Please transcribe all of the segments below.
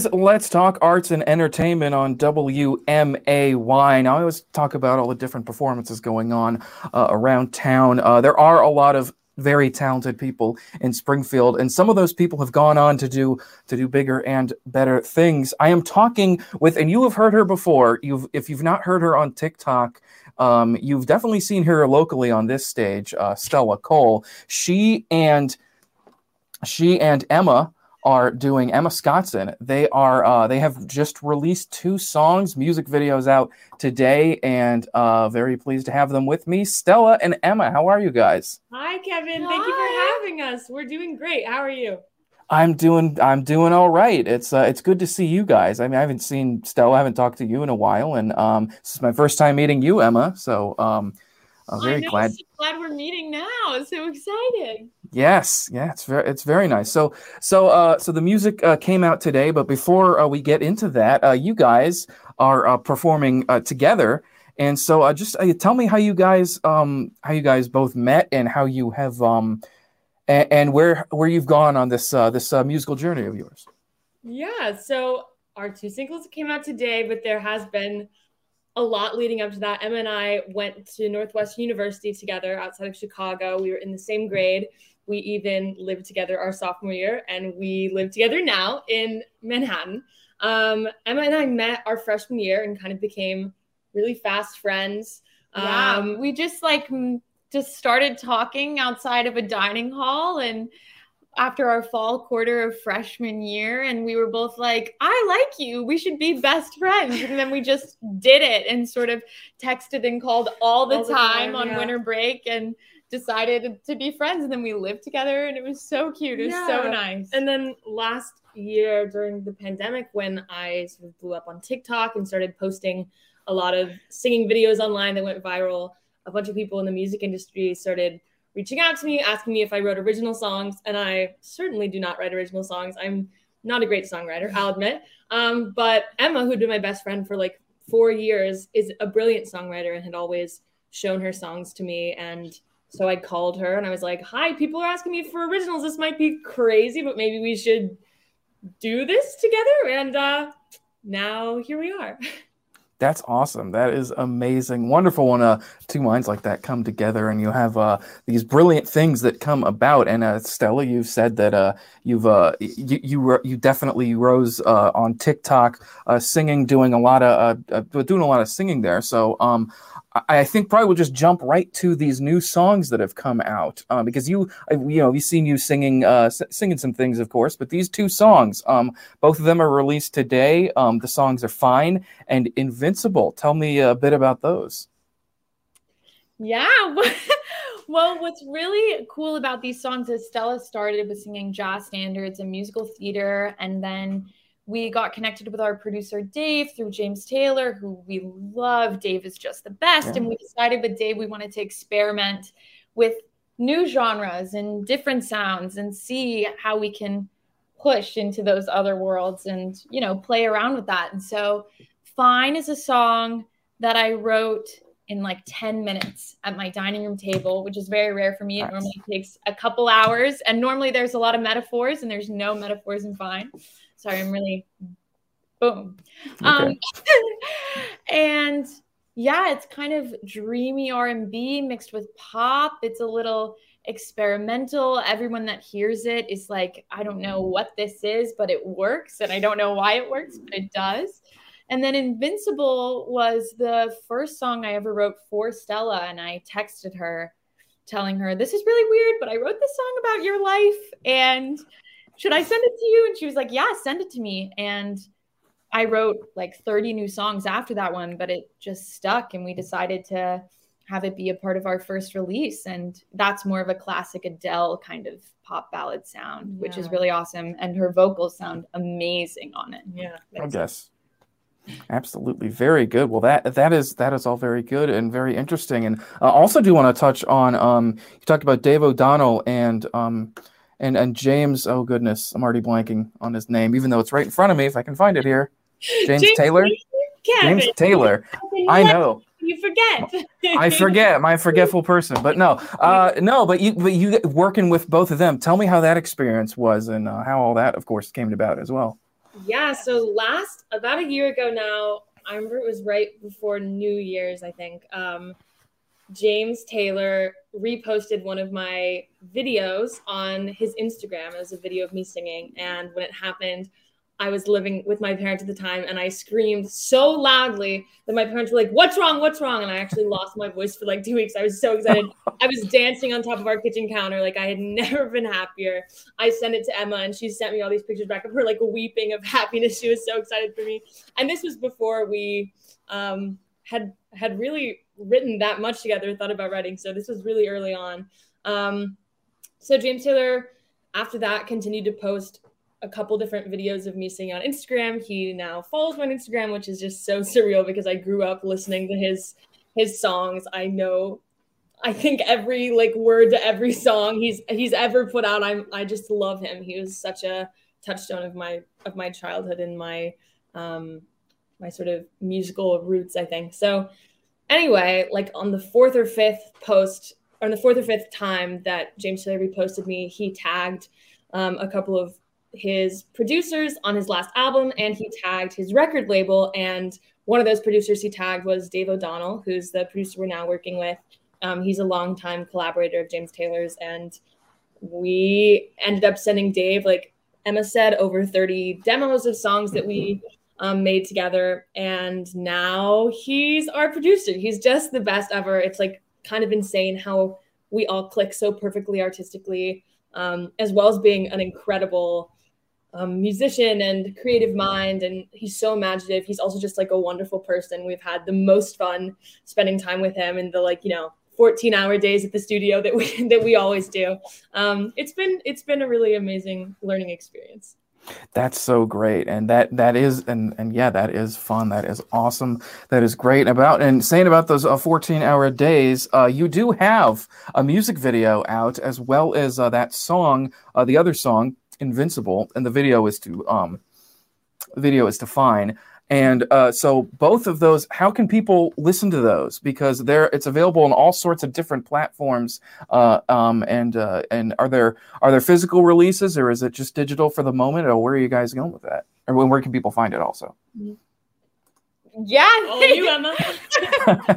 is Let's Talk Arts and Entertainment on WMAY. Now, I always talk about all the different performances going on uh, around town. Uh, there are a lot of very talented people in Springfield, and some of those people have gone on to do to do bigger and better things. I am talking with, and you have heard her before. You've if you've not heard her on TikTok, um, you've definitely seen her locally on this stage. Uh, Stella Cole. She and she and Emma are doing Emma Scottson. They are uh, they have just released two songs, music videos out today, and uh, very pleased to have them with me. Stella and Emma, how are you guys? Hi, Kevin. Hi. Thank you for having us. We're doing great. How are you? I'm doing I'm doing all right. It's uh, it's good to see you guys. I mean, I haven't seen Stella, I haven't talked to you in a while, and um, this is my first time meeting you, Emma. So um, I'm very know, glad. So glad we're meeting now. So excited. Yes, yeah, it's very it's very nice. So so uh so the music uh, came out today, but before uh, we get into that, uh, you guys are uh, performing uh, together, and so just tell me how you guys um how you guys both met and how you have um and, and where where you've gone on this uh, this musical journey of yours. Yeah, so our two singles came out today, but there has been a lot leading up to that. Emma and I went to Northwestern University together outside of Chicago. We were in the same grade. We even lived together our sophomore year, and we live together now in Manhattan. Um, Emma and I met our freshman year and kind of became really fast friends. Yeah, um, we just like just started talking outside of a dining hall and after our fall quarter of freshman year and we were both like i like you. We should be best friends. And then we just did it and sort of texted and called all the, all the time, time, on yeah. winter break and decided to be friends. And then we lived together and it was so cute. It was yeah. so nice. And then last year during the pandemic when i sort of blew up on tiktok and started posting a lot of singing videos online that went viral a bunch of people in the music industry started reaching out to me asking me if i wrote original songs and i certainly do not write original songs i'm not a great songwriter i'll admit um, but emma who'd been my best friend for like four years is a brilliant songwriter and had always shown her songs to me and so I called her and I was like, Hi, people are asking me for originals. This might be crazy, but maybe we should do this together. And uh, now here we are. That's awesome. That is amazing. Wonderful when uh, two minds like that come together and you have uh, these brilliant things that come about. And uh, Stella, you've said that uh, you've uh, you, you you definitely rose uh, on TikTok, singing, doing a lot of doing a lot of singing there. So um, I think probably we'll just jump right to these new songs that have come out um, because you, you know, we've seen you singing, uh, s- singing some things, of course, but these two songs, um, both of them are released today. Um, the songs are "Fine" and "Invincible." Tell me a bit about those. Yeah. well, what's really cool about these songs is Stella started with singing jazz standards and musical theater, and then we got connected with our producer Dave through James Taylor, who we love. Dave is just the best. Yeah. And we decided with Dave we wanted to experiment with new genres and different sounds and see how we can push into those other worlds and, you know, play around with that. And so Fine is a song that I wrote in like 10 minutes at my dining room table, which is very rare for me. It normally takes a couple hours. And normally there's a lot of metaphors, and there's no metaphors in Fine. Sorry, I'm really boom. Okay. Um, and yeah, it's kind of dreamy R&B mixed with pop. It's a little experimental. Everyone that hears it is like, I don't know what this is, but it works. And I don't know why it works, but it does. And then Invincible was the first song I ever wrote for Stella. And I texted her telling her, This is really weird, but I wrote this song about your life. And should I send it to you? And she was like, yeah, send it to me. And I wrote like 30 new songs after that one, but it just stuck. And we decided to have it be a part of our first release. And that's more of a classic Adele kind of pop ballad sound, yeah. which is really awesome. And her vocals sound amazing on it. Yeah. I guess. Absolutely, very good. Well, that that is that is all very good and very interesting. And I also do want to touch on um, you talked about Dave O'Donnell and um, and and James. Oh goodness, I'm already blanking on his name, even though it's right in front of me. If I can find it here, James, James Taylor. James Taylor. I know. You forget. I forget. I'm a forgetful person. But no, uh, no. But you, but you working with both of them. Tell me how that experience was and uh, how all that, of course, came about as well. Yeah, so last about a year ago now, I remember it was right before New Year's, I think. Um, James Taylor reposted one of my videos on his Instagram. It was a video of me singing. And when it happened, I was living with my parents at the time and I screamed so loudly that my parents were like, What's wrong? What's wrong? And I actually lost my voice for like two weeks. I was so excited. I was dancing on top of our kitchen counter. Like I had never been happier. I sent it to Emma and she sent me all these pictures back of her like weeping of happiness. She was so excited for me. And this was before we um, had had really written that much together, thought about writing. So this was really early on. Um, so James Taylor, after that, continued to post a couple different videos of me singing on Instagram. He now follows on Instagram, which is just so surreal because I grew up listening to his his songs. I know I think every like word to every song he's he's ever put out. I'm I just love him. He was such a touchstone of my of my childhood and my um my sort of musical roots, I think. So anyway, like on the fourth or fifth post, or on the fourth or fifth time that James Taylor reposted me, he tagged um, a couple of his producers on his last album and he tagged his record label. And one of those producers he tagged was Dave O'Donnell, who's the producer we're now working with. Um, he's a longtime collaborator of James Taylor's. And we ended up sending Dave, like Emma said, over 30 demos of songs that we um, made together. And now he's our producer. He's just the best ever. It's like kind of insane how we all click so perfectly artistically, um, as well as being an incredible um, musician and creative mind. And he's so imaginative. He's also just like a wonderful person. We've had the most fun spending time with him and the like, you know, 14 hour days at the studio that we that we always do. Um, it's been it's been a really amazing learning experience. That's so great, and that that is, and and yeah, that is fun. That is awesome. That is great. About and saying about those uh, fourteen hour days, uh, you do have a music video out as well as uh, that song, uh, the other song, Invincible, and the video is to um, video is to fine. And uh, so both of those, how can people listen to those? Because there, it's available on all sorts of different platforms. Uh, um, and uh, and are there are there physical releases or is it just digital for the moment? Or where are you guys going with that? Or where can people find it also? Yeah, Oh, you Emma.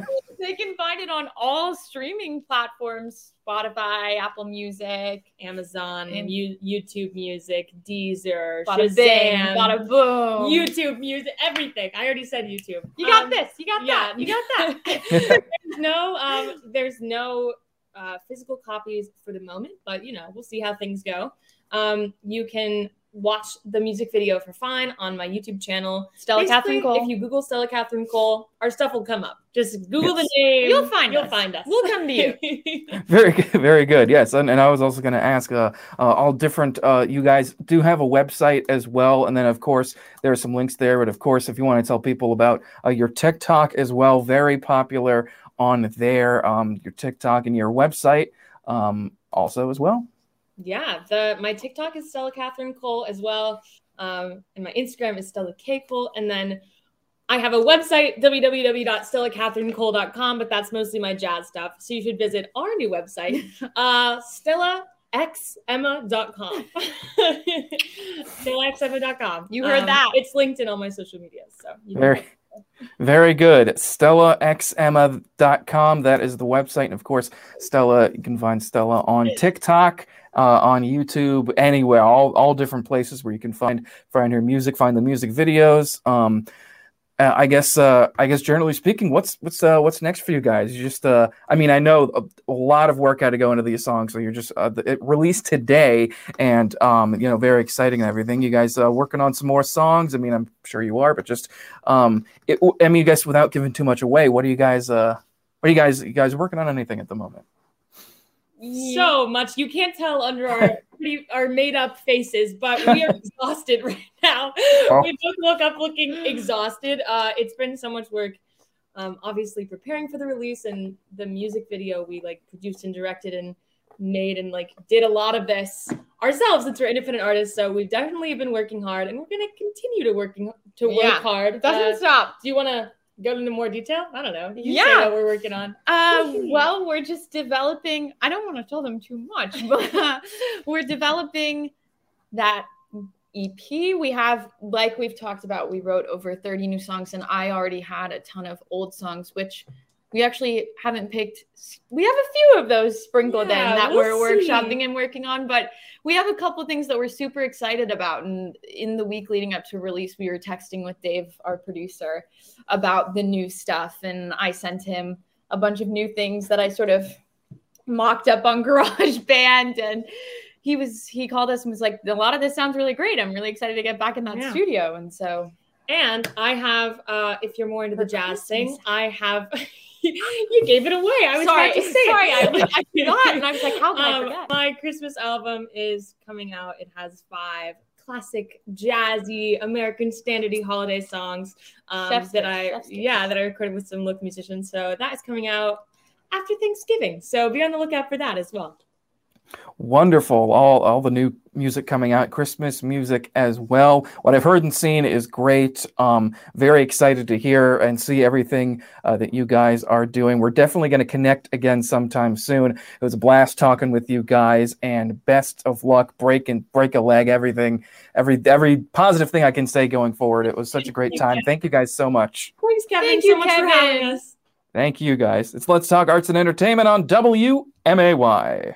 they can find it on all streaming platforms: Spotify, Apple Music, Amazon, And- you, YouTube Music, Deezer, Bada bing, Shazam, bada boom. YouTube Music, everything. I already said YouTube. you got Um, this. You got yeah. that. You got that. there's no, um, there's no uh, physical copies for the moment, but you know, we'll see how things go. Um, you can watch the music video for fine on my YouTube channel. Stella Basically, Catherine Cole. If you Google Stella Catherine Cole, our stuff will come up. Just Google Yes. the name. You'll find You'll us. find us. We'll come to you. Very good, very good. Yes, and, and I was also going to ask, uh, uh, all different. Uh, you guys do have a website as well, and then of course there are some links there. But of course, if you want to tell people about uh, your TikTok as well, very popular on there. Um, your TikTok and your website um, also as well. Yeah, the my TikTok is Stella Catherine Cole as well. Um, and my Instagram is Stella K Cole. And then I have a website, www.stellacatherinecole.com, but that's mostly my jazz stuff. So you should visit our new website, uh, stellaxemma.com. stellaxemma.com. You heard Um, that. It's linked in all my social medias. So you can Very, good. StellaXemma.com. That is the website. And of course, Stella, you can find Stella on TikTok, uh, on YouTube, anywhere, all, all different places where you can find find her music, find the music videos. Um, uh, I guess, uh, I guess, generally speaking, what's what's uh, what's next for you guys? You just, uh, I mean, I know a, a lot of work had to go into these songs, so you're just uh, it released today, and um, you know, very exciting and everything. You guys uh, working on some more songs? I mean, I'm sure you are, but just um, it, I mean, you guys, without giving too much away, what are you guys? What are you guys? You guys working on anything at the moment? So much. You can't tell under our pretty, our made up faces, but we are exhausted right now. Oh. We both woke up looking exhausted. Uh, it's been so much work. Um, obviously preparing for the release and the music video we like produced and directed and made and like did a lot of this ourselves since we're independent artists. So we've definitely been working hard and we're gonna continue to working to work Yeah. hard. Doesn't Uh, stop. do you want to go into more detail? I don't know. You say Yeah. what we're working on. Uh, well, we're just developing. I don't want to tell them too much, but uh, we're developing that EP. We have, like we've talked about, we wrote over 30 new songs, and I already had a ton of old songs, which we actually haven't picked. We have a few of those sprinkled yeah, in that we'll we're see. workshopping and working on, but we have a couple things that we're super excited about. And in the week leading up to release, we were texting with Dave, our producer, about the new stuff. And I sent him a bunch of new things that I sort of mocked up on GarageBand and he was he called us and was like a lot of this sounds really great i'm really excited to get back in that yeah. studio and so and i have uh if you're more into the jazz thing i have you gave it away. I was sorry, about to say sorry, I, I forgot, and I was like, "How can um, I forget?" My Christmas album is coming out. It has five classic jazzy American standardy holiday songs um, that I yeah that I recorded with some local musicians. So that is coming out after Thanksgiving. So be on the lookout for that as well. Wonderful. All all the new music coming out, Christmas music as well. What I've heard and seen is great. Um, very excited to hear and see everything uh, that you guys are doing. We're definitely going to connect again sometime soon. It was a blast talking with you guys, and best of luck. Break and break a leg. Everything, every every positive thing I can say going forward. It was such a great time. Thank you guys so much. Thanks, Kevin. Thank you so much Kevin. for having us. Thank you guys. It's Let's Talk Arts and Entertainment on WMAY.